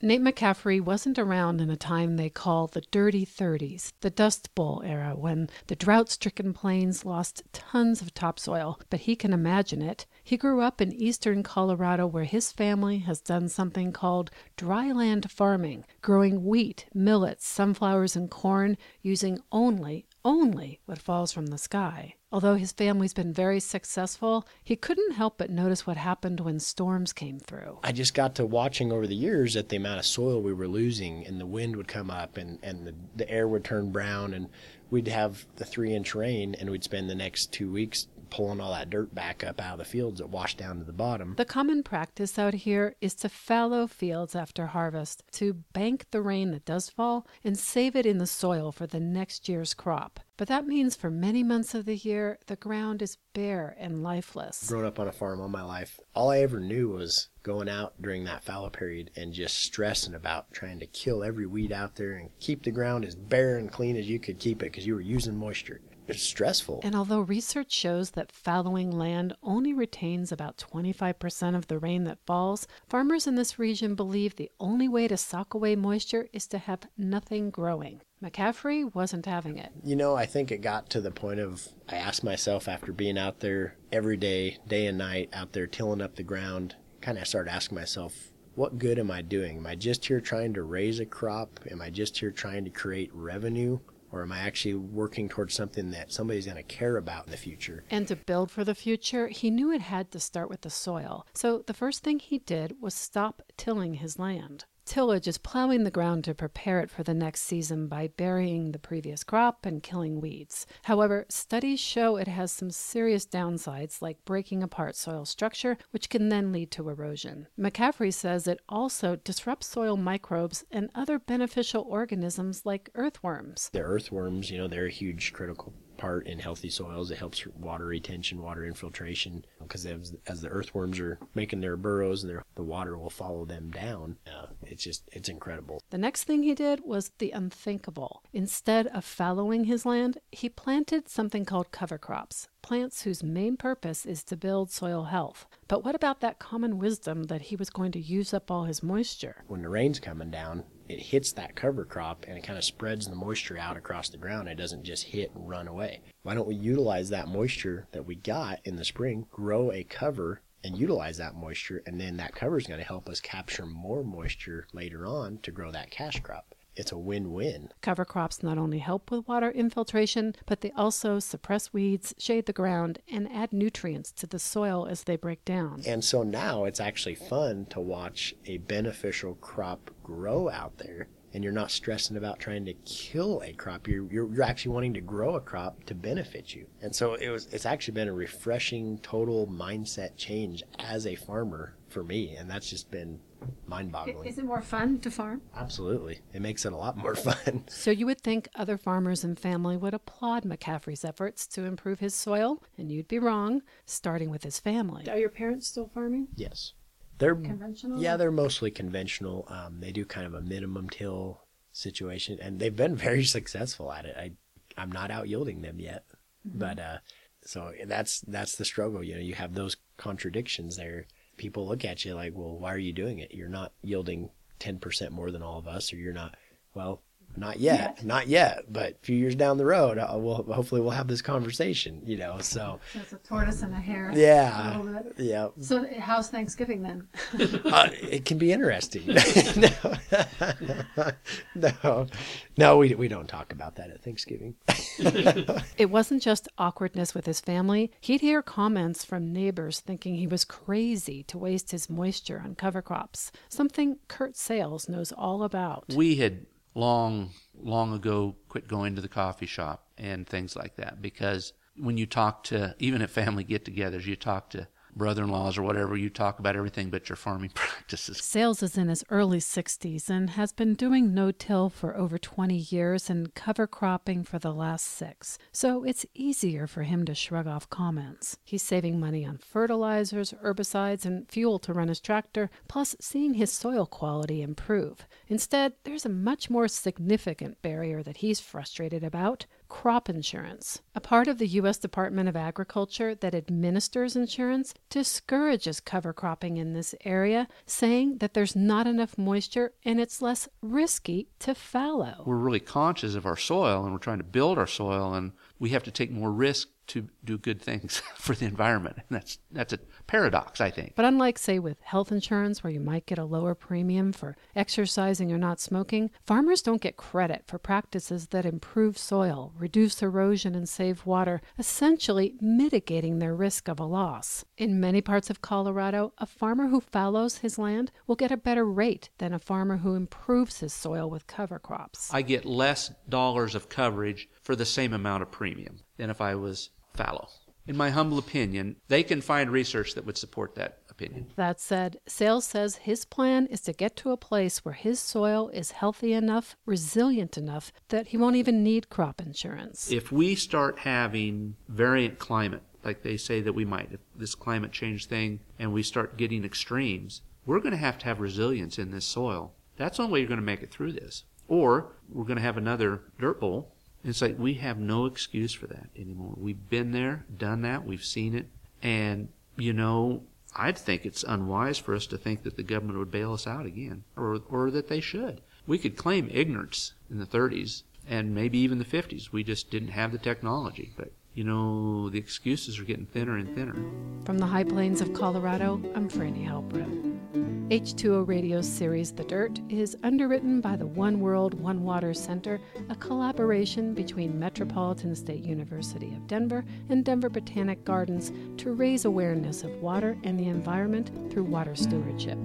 Nate McCaffrey wasn't around in a time they call the dirty 30s, the Dust Bowl era, when the drought stricken plains lost tons of topsoil, but he can imagine it. He grew up in eastern Colorado where his family has done something called dryland farming, growing wheat, millets, sunflowers, and corn using only, only what falls from the sky. Although his family's been very successful, he couldn't help but notice what happened when storms came through. I just got to watching over the years at the amount of soil we were losing, and the wind would come up, and, and the, the air would turn brown, and we'd have the three inch rain, and we'd spend the next two weeks pulling all that dirt back up out of the fields that washed down to the bottom. The common practice out here is to fallow fields after harvest, to bank the rain that does fall and save it in the soil for the next year's crop. But that means for many months of the year, the ground is bare and lifeless. Grown up on a farm all my life, all I ever knew was going out during that fallow period and just stressing about trying to kill every weed out there and keep the ground as bare and clean as you could keep it because you were using moisture. It's stressful. And although research shows that fallowing land only retains about 25% of the rain that falls, farmers in this region believe the only way to sock away moisture is to have nothing growing. McCaffrey wasn't having it. You know, I think it got to the point of I asked myself after being out there every day, day and night, out there tilling up the ground, kind of started asking myself, what good am I doing? Am I just here trying to raise a crop? Am I just here trying to create revenue? Or am I actually working towards something that somebody's going to care about in the future? And to build for the future, he knew it had to start with the soil. So the first thing he did was stop tilling his land. Tillage is plowing the ground to prepare it for the next season by burying the previous crop and killing weeds. However, studies show it has some serious downsides like breaking apart soil structure, which can then lead to erosion. McCaffrey says it also disrupts soil microbes and other beneficial organisms like earthworms. The earthworms, you know, they're a huge critical part in healthy soils. It helps water retention, water infiltration, because as, as the earthworms are making their burrows, their, the water will follow them down. Uh, it's just, it's incredible. The next thing he did was the unthinkable. Instead of fallowing his land, he planted something called cover crops, plants whose main purpose is to build soil health. But what about that common wisdom that he was going to use up all his moisture? When the rain's coming down, it hits that cover crop and it kind of spreads the moisture out across the ground. It doesn't just hit and run away. Why don't we utilize that moisture that we got in the spring, grow a cover and utilize that moisture, and then that cover is going to help us capture more moisture later on to grow that cash crop it's a win-win. Cover crops not only help with water infiltration, but they also suppress weeds, shade the ground, and add nutrients to the soil as they break down. And so now it's actually fun to watch a beneficial crop grow out there and you're not stressing about trying to kill a crop. You're, you're, you're actually wanting to grow a crop to benefit you. And so it was it's actually been a refreshing total mindset change as a farmer for me and that's just been mind-boggling. Is it more fun to farm? Absolutely. It makes it a lot more fun. So you would think other farmers and family would applaud McCaffrey's efforts to improve his soil, and you'd be wrong, starting with his family. Are your parents still farming? Yes. They're conventional. Yeah, they're mostly conventional. Um, they do kind of a minimum till situation, and they've been very successful at it. I, I'm not out yielding them yet, mm-hmm. but uh, so that's that's the struggle. You know, you have those contradictions there. People look at you like, well, why are you doing it? You're not yielding 10% more than all of us, or you're not. Well, not yet, yet, not yet, but a few years down the road, uh, we'll hopefully we'll have this conversation. You know, so it's a tortoise and a hare. Yeah, a yeah. So how's Thanksgiving then? uh, it can be interesting. no, no, no, we we don't talk about that at Thanksgiving. it wasn't just awkwardness with his family. He'd hear comments from neighbors thinking he was crazy to waste his moisture on cover crops. Something Kurt Sales knows all about. We had long, long ago quit going to the coffee shop and things like that. Because when you talk to, even at family get togethers, you talk to brother in laws or whatever, you talk about everything but your farming practices. Sales is in his early 60s and has been doing no till for over 20 years and cover cropping for the last six. So it's easier for him to shrug off comments. He's saving money on fertilizers, herbicides, and fuel to run his tractor, plus seeing his soil quality improve. Instead, there's a much more significant barrier that he's frustrated about crop insurance. A part of the U.S. Department of Agriculture that administers insurance discourages cover cropping in this area, saying that there's not enough moisture and it's less risky to fallow. We're really conscious of our soil and we're trying to build our soil, and we have to take more risk to do good things for the environment. And that's that's a paradox, I think. But unlike, say, with health insurance, where you might get a lower premium for exercising or not smoking, farmers don't get credit for practices that improve soil, reduce erosion, and save water, essentially mitigating their risk of a loss. In many parts of Colorado, a farmer who fallows his land will get a better rate than a farmer who improves his soil with cover crops. I get less dollars of coverage for the same amount of premium than if I was fallow. In my humble opinion, they can find research that would support that opinion. That said, Sales says his plan is to get to a place where his soil is healthy enough, resilient enough, that he won't even need crop insurance. If we start having variant climate, like they say that we might, if this climate change thing, and we start getting extremes, we're going to have to have resilience in this soil. That's the only way you're going to make it through this. Or we're going to have another dirt bowl it's like we have no excuse for that anymore. We've been there, done that, we've seen it, and you know, I'd think it's unwise for us to think that the government would bail us out again, or or that they should. We could claim ignorance in the 30s and maybe even the 50s. We just didn't have the technology, but you know, the excuses are getting thinner and thinner. From the high plains of Colorado, I'm Franny Halperin. H2O Radio's series The Dirt is underwritten by the One World, One Water Center, a collaboration between Metropolitan State University of Denver and Denver Botanic Gardens to raise awareness of water and the environment through water stewardship.